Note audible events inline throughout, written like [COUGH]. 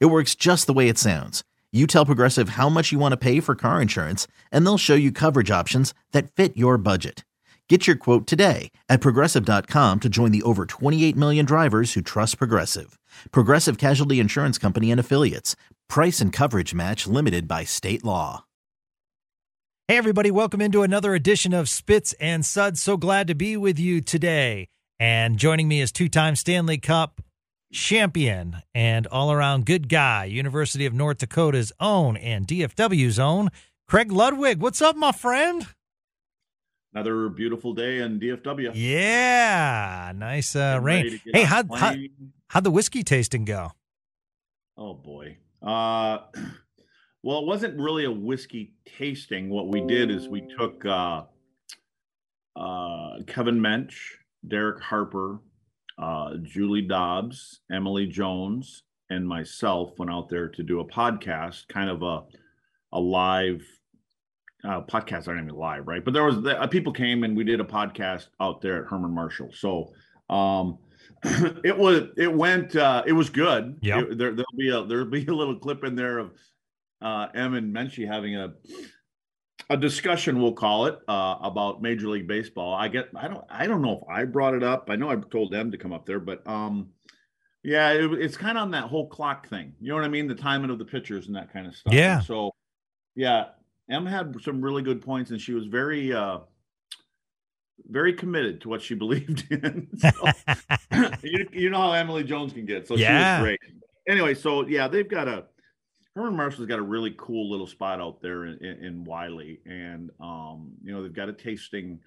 It works just the way it sounds. You tell Progressive how much you want to pay for car insurance, and they'll show you coverage options that fit your budget. Get your quote today at progressive.com to join the over 28 million drivers who trust Progressive. Progressive Casualty Insurance Company and Affiliates. Price and coverage match limited by state law. Hey, everybody, welcome into another edition of Spits and Suds. So glad to be with you today. And joining me is two time Stanley Cup champion and all around good guy, University of North Dakota's own and DFW's own, Craig Ludwig. What's up, my friend? Another beautiful day in DFW. Yeah, nice uh, rain. Hey, how, how how'd the whiskey tasting go? Oh boy. Uh, [CLEARS THROAT] well, it wasn't really a whiskey tasting. What we did is we took uh, uh, Kevin Mench, Derek Harper, uh, Julie Dobbs, Emily Jones, and myself went out there to do a podcast, kind of a a live uh, podcast. Aren't even live, right? But there was the, uh, people came and we did a podcast out there at Herman Marshall. So um, [CLEARS THROAT] it was it went uh, it was good. Yeah, there, will be a there'll be a little clip in there of uh, Em and Menchie having a a discussion we'll call it uh, about major league baseball. I get i don't i don't know if i brought it up. I know i told them to come up there but um yeah it, it's kind of on that whole clock thing. You know what i mean? The timing of the pitchers and that kind of stuff. Yeah. So yeah em had some really good points and she was very uh very committed to what she [LAUGHS] believed in. So, [LAUGHS] you, you know how emily jones can get so yeah. she was great. Anyway so yeah they've got a Herman Marshall's got a really cool little spot out there in, in, in Wylie, and um, you know they've got a tasting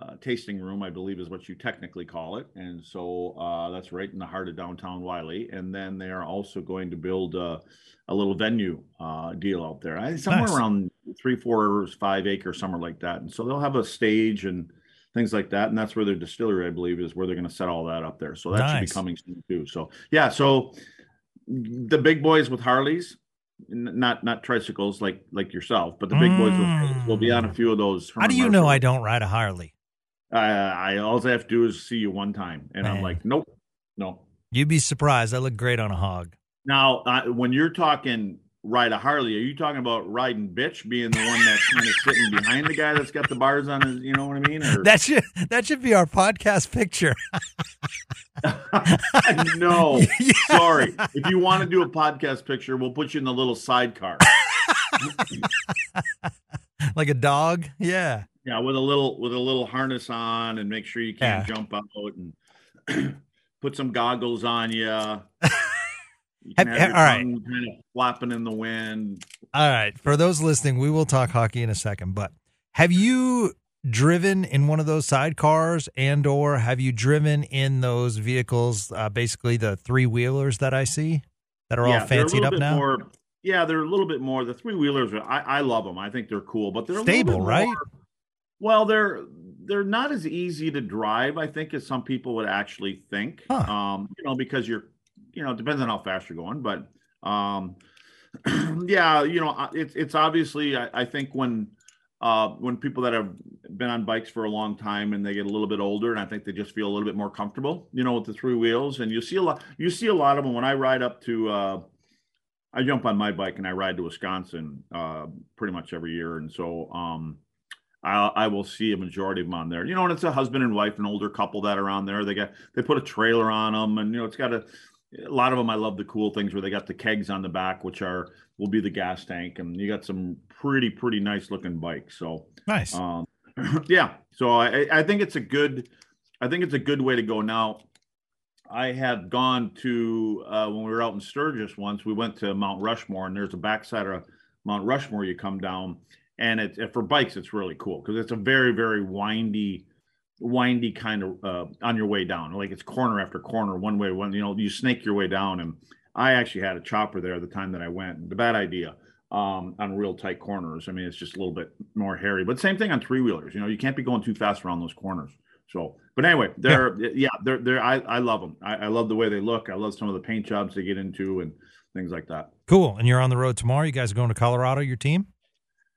uh, tasting room, I believe is what you technically call it, and so uh, that's right in the heart of downtown Wylie. And then they are also going to build a, a little venue uh, deal out there, I, somewhere Nice. around three, four, five acres, somewhere like that. And so they'll have a stage and things like that, and that's where their distillery, I believe, is where they're going to set all that up there. So that should be coming soon too. So yeah, so the big boys with Harleys not not tricycles like like yourself, but the big boys will, will be on a few of those. How do you know. I don't ride a Harley? Uh, I all I have to do is see you one time, and Man. I'm like, nope, no. You'd be surprised. I look great on a hog. Now, uh, when you're talking ride a Harley, are you talking about riding bitch, being the one that's kind of sitting behind the guy that's got the bars on his? You know what I mean? Or That should that should be our podcast picture. [LAUGHS] [LAUGHS] no, Yeah. [LAUGHS] sorry. If you want to do a podcast picture, we'll put you in the little sidecar. like a dog. Yeah. Yeah, with a little with a little harness on, and make sure you can't Yeah. jump out, and [CLEARS THROAT] put some goggles on you. Have- have all right. kind of flapping in the wind. All right. For those listening, we will talk hockey in a second. But have you driven in one of those sidecars, and or have you driven in those vehicles? Uh, basically, the three wheelers that I see that are all yeah, they're a fancied little up bit now. More, yeah, they're a little bit more. The three wheelers, I, I love them. I think they're cool, but they're a little Stable, right? more- well, they're they're not as easy to drive. I think as some people would actually think. Huh. Um, you know, because you're, you know, it depends on how fast you're going, but um, [CLEARS THROAT] yeah, you know, it's it's obviously. I, I think when uh, when people that have been on bikes for a long time and they get a little bit older, and I think they just feel a little bit more comfortable, you know, with the three wheels. And you see a lot. You see a lot of them when I ride up to. Uh, I jump on my bike and I ride to Wisconsin uh, pretty much every year, and so um, I, I will see a majority of them on there. You know, and it's a husband and wife, an older couple that are on there. They got they put a trailer on them, and you know, it's got a a lot of them. I love the cool things where they got the kegs on the back, which are will be the gas tank, and you got some pretty pretty nice looking bikes. So Nice. um, [LAUGHS] yeah, so I, I think it's a good, I think it's a good way to go. Now, I have gone to uh, when we were out in Sturgis once. We went to Mount Rushmore, and there's a backside of Mount Rushmore. You come down, and it's for bikes. It's really cool because it's a very very windy, windy kind of uh, on your way down. Like it's corner after corner, one way, one. You know, you snake your way down, and I actually had a chopper there the time that I went. The bad idea um, on real tight corners. I mean, it's just a little bit more hairy. But same thing on three wheelers. You know, you can't be going too fast around those corners. So, but anyway, they're yeah, yeah they're they're I, I love them. I, I love the way they look. I love some of the paint jobs they get into and things like that. Cool. And you're on the road tomorrow. You guys are going to Colorado. Your team?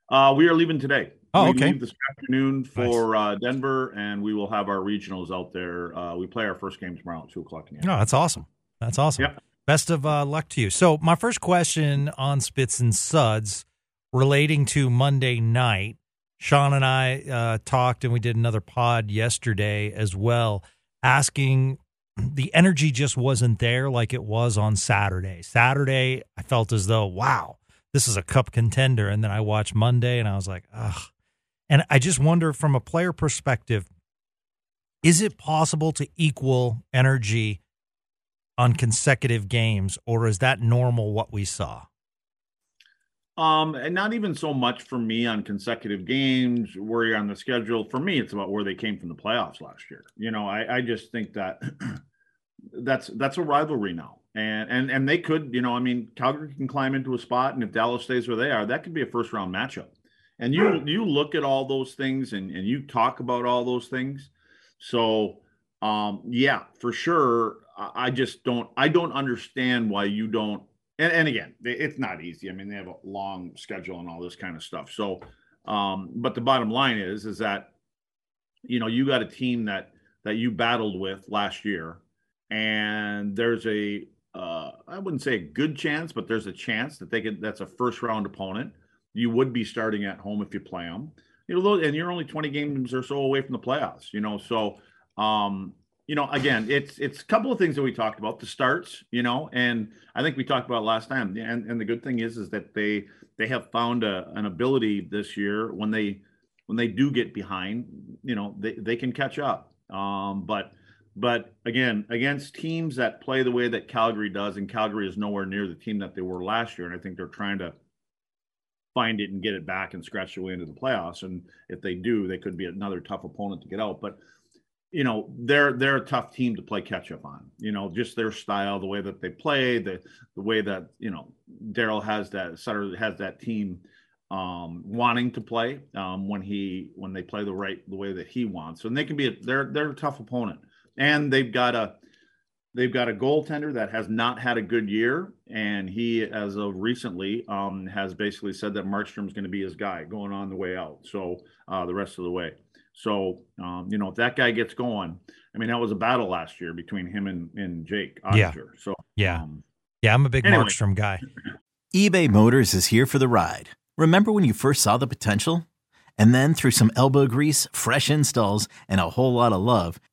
Uh, we are leaving today. Oh, we okay. Leave this afternoon for nice. uh, Denver, and we will have our regionals out there. Uh, we play our first game tomorrow at two o'clock in the afternoon. Oh, that's awesome. That's awesome. Yeah. Best of uh, luck to you. So, my first question on Spits and Suds relating to Monday night. Sean and I uh, talked, and we did another pod yesterday as well, asking [CLEARS THROAT] the energy just wasn't there like it was on Saturday. Saturday, I felt as though, wow, this is a cup contender. And then I watched Monday and I was like, ugh. And I just wonder from a player perspective, is it possible to equal energy on consecutive games, or is that normal what we saw? Um, and not even so much for me on consecutive games, where you're on the schedule. For me, it's about where they came from the playoffs last year. You know, I, I just think that [CLEARS THROAT] that's that's a rivalry now. And and and they could, you know, I mean, Calgary can climb into a spot, and if Dallas stays where they are, that could be a first round matchup. And you you look at all those things and, and you talk about all those things. So um, yeah, for sure. I just don't I don't understand why you don't and, and again, it's not easy. I mean, they have a long schedule and all this kind of stuff. So, um, but the bottom line is, is that, you know, you got a team that, that you battled with last year and there's a, uh, I wouldn't say a good chance, but there's a chance that they could, that's a first round opponent. You would be starting at home if you play them, you know, and you're only 20 games or so away from the playoffs, you know, so, um, you know, again, it's it's a couple of things that we talked about. The starts, you know, and I think we talked about last time. And and the good thing is, is that they they have found a, an ability this year when they when they do get behind, you know, they they can catch up. Um, but but again, against teams that play the way that Calgary does, and Calgary is nowhere near the team that they were last year, and I think they're trying to find it and get it back and scratch their way into the playoffs. And if they do, they could be another tough opponent to get out. But you know they're they're a tough team to play catch up on. You know, just their style, the way that they play, the the way that you know Daryl has that Sutter has that team um, wanting to play um, when he when they play the right the way that he wants, and they can be a, they're they're a tough opponent, and they've got a they've got a goaltender that has not had a good year, and he as of recently um, has basically said that Markstrom's going to be his guy going on the way out, so uh, the rest of the way. So, um, you know, if that guy gets going, I mean, that was a battle last year between him and, and Jake Oettinger. Yeah. So, yeah. Um, yeah, I'm a big anyway. Markstrom guy. [LAUGHS] eBay Motors is here for the ride. Remember when you first saw the potential? And then through some elbow grease, fresh installs, and a whole lot of love,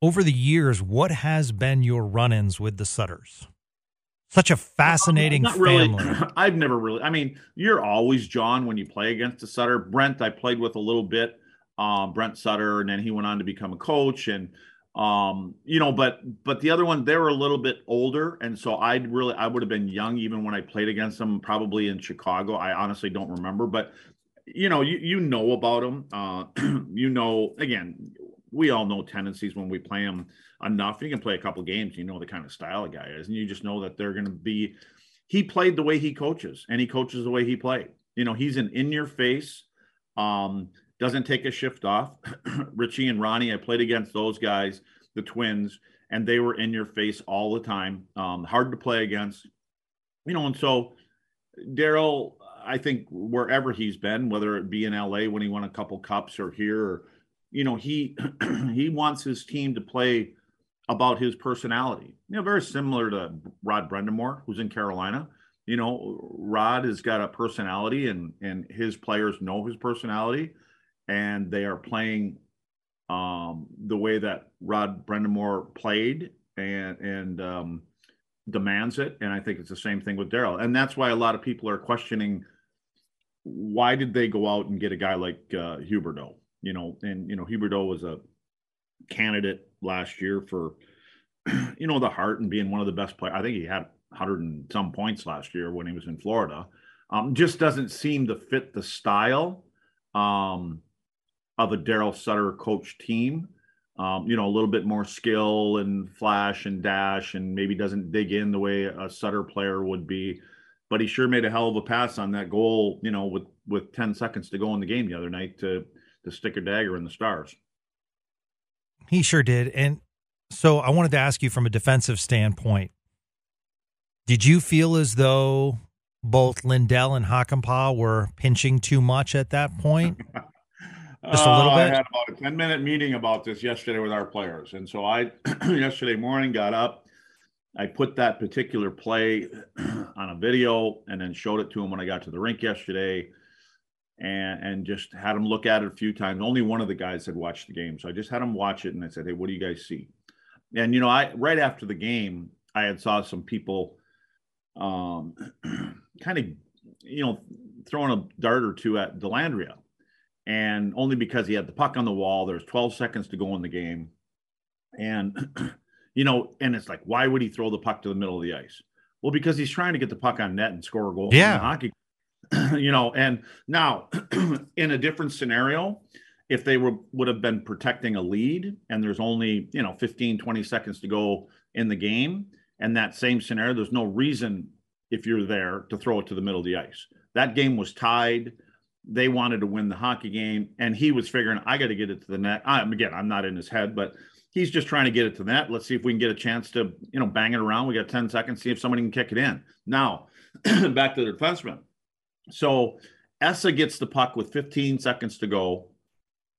Over the years, what has been your run-ins with the Sutters? Such a fascinating not really. family. [CLEARS THROAT] I've never really. I mean, you're always John when you play against a Sutter. Brent, I played with a little bit. Um, Brent Sutter, and then he went on to become a coach, and um, you know, but but the other one, they were a little bit older, and so I'd really I would have been young even when I played against them, probably in Chicago. I honestly don't remember, but you know, you you know about them. Uh, [CLEARS THROAT] you know, again, we all know tendencies when we play them enough. You can play a couple games, you know the kind of style a guy is, and you just know that they're going to be. He played the way he coaches, and he coaches the way he played. You know, he's an in your face. Um, doesn't take a shift off. [CLEARS THROAT] Richie and Ronnie, I played against those guys, the twins, and they were in your face all the time. Um, hard to play against, you know. And so, Daryl, I think wherever he's been, whether it be in LA when he won a couple cups or here, or you know, he [CLEARS THROAT] he wants his team to play about his personality. You know, very similar to Rod Brind'Amour, who's in Carolina. You know, Rod has got a personality, and and his players know his personality, and they are playing um, the way that Rod Brind'Amour played, and and um, demands it. And I think it's the same thing with Daryl, and that's why a lot of people are questioning why did they go out and get a guy like uh, Huberdeau? You know, and you know Huberdeau was a candidate last year for [CLEARS THROAT] you know the Hart and being one of the best players. I think he had 100 and some points last year when he was in Florida. Um, just doesn't seem to fit the style um, of a Daryl Sutter coach team. Um, you know, a little bit more skill and flash and dash, and maybe doesn't dig in the way a Sutter player would be. But he sure made a hell of a pass on that goal. You know, with with 10 seconds to go in the game the other night to to stick a dagger in the stars. He sure did. And so I wanted to ask you from a defensive standpoint did you feel as though both Lindell and Hakanpää were pinching too much at that point? [LAUGHS] Just a little uh, bit. I had about a 10 minute meeting about this yesterday with our players. And so I, [CLEARS THROAT] yesterday morning, got up. I put that particular play [CLEARS THROAT] on a video and then showed it to him when I got to the rink yesterday and and just had him look at it a few times. Only one of the guys had watched the game, so I just had him watch it, and I said, "Hey, what do you guys see?" And you know, I right after the game, I had saw some people, um, [CLEARS THROAT] kind of, you know, throwing a dart or two at Dellandrea. and only because he had the puck on the wall. There's 12 seconds to go in the game, and [CLEARS THROAT] you know, and it's like, why would he throw the puck to the middle of the ice? Well, because he's trying to get the puck on net and score a goal. Yeah, hockey [CLEARS THROAT] you know, and now [CLEARS THROAT] in a different scenario, if they were would have been protecting a lead and there's only, you know, 15, 20 seconds to go in the game, and that same scenario, there's no reason if you're there to throw it to the middle of the ice. That game was tied. They wanted to win the hockey game, and he was figuring, I got to get it to the net. I, again, I'm not in his head, but he's just trying to get it to the net. Let's see if we can get a chance to, you know, bang it around. We got 10 seconds, see if somebody can kick it in. Now, [CLEARS THROAT] back to the defenseman. So Esa gets the puck with 15 seconds to go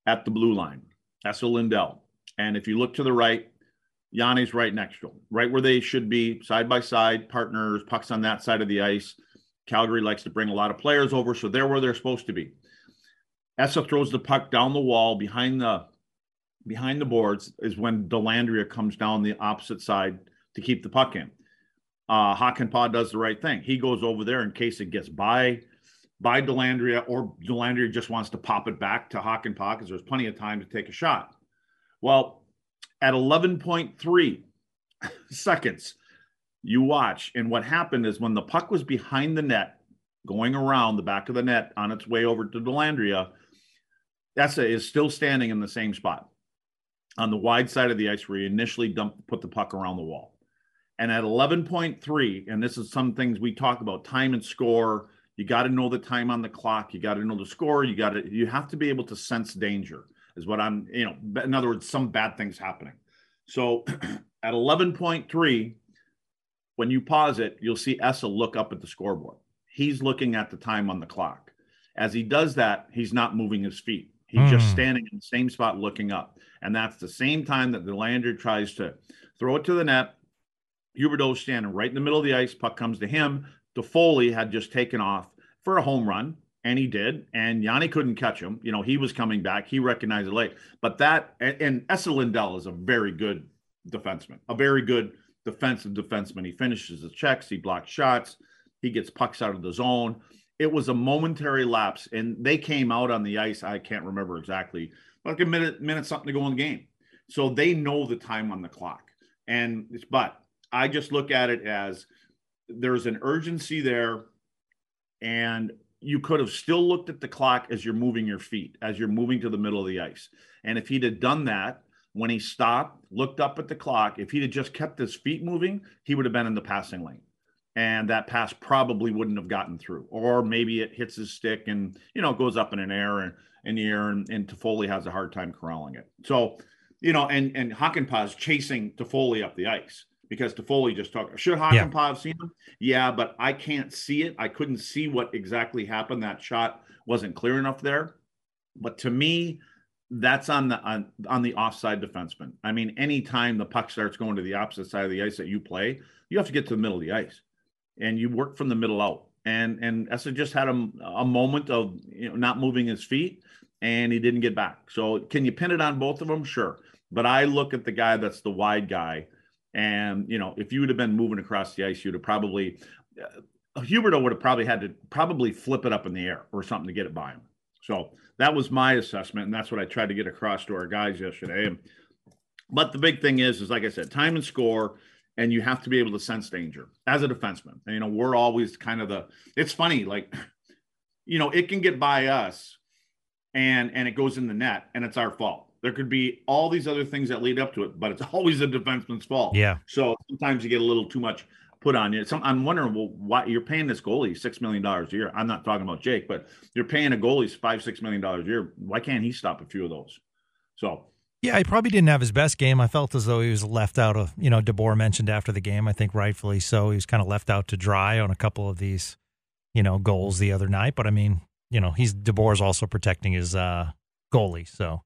at the blue line. Esa Lindell. And if you look to the right, Jani's right next to him, right where they should be, side by side, partners, pucks on that side of the ice. Calgary likes to bring a lot of players over, so they're where they're supposed to be. Esa throws the puck down the wall behind the behind the boards is when Dellandrea comes down the opposite side to keep the puck in. Uh, Hakanpää does the right thing. He goes over there in case it gets by by Dellandrea, or Dellandrea just wants to pop it back to Hakanpää because there's plenty of time to take a shot. Well, at 11.3 [LAUGHS] seconds, you watch, and what happened is when the puck was behind the net, going around the back of the net on its way over to Dellandrea, Esa is still standing in the same spot on the wide side of the ice where he initially dumped, put the puck around the wall. And at 11.3, and this is some things we talk about time and score you got to know the time on the clock. You got to know the score. You got to you have to be able to sense danger. Is what I'm. You know, in other words, some bad things happening. So [CLEARS THROAT] at 11.3, when you pause it, you'll see Esa look up at the scoreboard. He's looking at the time on the clock. As he does that, he's not moving his feet. He's mm. just hmm. standing in the same spot looking up. And that's the same time that the lander tries to throw it to the net. Huberdeau's standing right in the middle of the ice. Puck comes to him. Toffoli had just taken off for a home run, and he did. And Jani couldn't catch him. You know, he was coming back. He recognized it late. But that and, and Esa Lindell is a very good defenseman, a very good defensive defenseman. He finishes the checks, he blocks shots, he gets pucks out of the zone. It was a momentary lapse, and they came out on the ice. I can't remember exactly, like a minute, minute something to go in the game. So they know the time on the clock. And but I just look at it as there's an urgency there and you could have still looked at the clock as you're moving your feet as you're moving to the middle of the ice. And if he'd have done that when he stopped looked up at the clock if he'd have just kept his feet moving he would have been in the passing lane. And that pass probably wouldn't have gotten through. Or maybe it hits his stick and you know goes up in an air and in the air and, and Toffoli has a hard time corralling it. So you know and and Hakanpää's chasing Toffoli up the ice because Toffoli just talked. Should Hakanpää yeah. have seen him? Yeah, but I can't see it. I couldn't see what exactly happened. That shot wasn't clear enough there. But to me, that's on the on, on the offside defenseman. I mean, anytime the puck starts going to the opposite side of the ice that you play, you have to get to the middle of the ice, and you work from the middle out. And and Esa just had a, a moment of you know not moving his feet, and he didn't get back. So can you pin it on both of them? Sure, but I look at the guy that's the wide guy, and you know if you would have been moving across the ice, you'd have probably. Uh, Huberdeau would have probably had to probably flip it up in the air or something to get it by him. So that was my assessment, and that's what I tried to get across to our guys yesterday. But the big thing is, is like I said, time and score, and you have to be able to sense danger as a defenseman. And, you know, we're always kind of the. It's funny, like, you know, it can get by us, and and it goes in the net, and it's our fault. There could be all these other things that lead up to it, but it's [LAUGHS] always the defenseman's fault. Yeah. So sometimes you get a little too much put on you. I'm wondering, well, why you're paying this goalie six million dollars a year? I'm not talking about Jake, but you're paying a goalie five, six million dollars a year. Why can't he stop a few of those? So yeah, he probably didn't have his best game. I felt as though he was left out of, you know, DeBoer mentioned after the game, I think rightfully so. He was kind of left out to dry on a couple of these, you know, goals the other night. But I mean, you know, he's DeBoer's also protecting his uh, goalie. So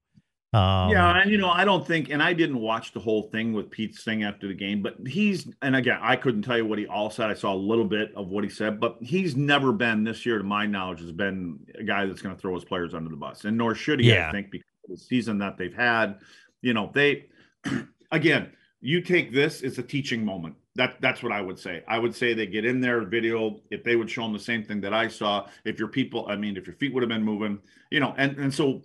um, yeah, and you know, I don't think, and I didn't watch the whole thing with Pete Sting after the game, but he's, and again, I couldn't tell you what he all said. I saw a little bit of what he said, but he's never been this year, to my knowledge, has been a guy that's going to throw his players under the bus, and nor should he. Yeah. I think because of the season that they've had, you know, they, [CLEARS THROAT] again, you take this as a teaching moment. That that's what I would say. I would say they get in their video if they would show them the same thing that I saw. If your people, I mean, if your feet would have been moving, you know, and and so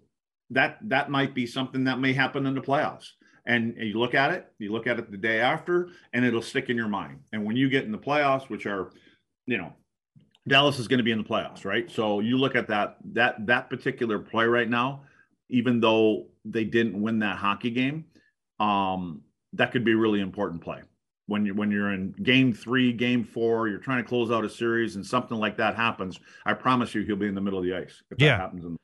that that might be something that may happen in the playoffs. And you look at it, you look at it the day after, and it'll stick in your mind. And when you get in the playoffs, which are, you know, Dallas is going to be in the playoffs, right? So you look at that that that particular play right now, even though they didn't win that hockey game, um, that could be a really important play. When you when you're in game three, game four, you're trying to close out a series, and something like that happens. I promise you, he'll be in the middle of the ice if yeah. that happens. In-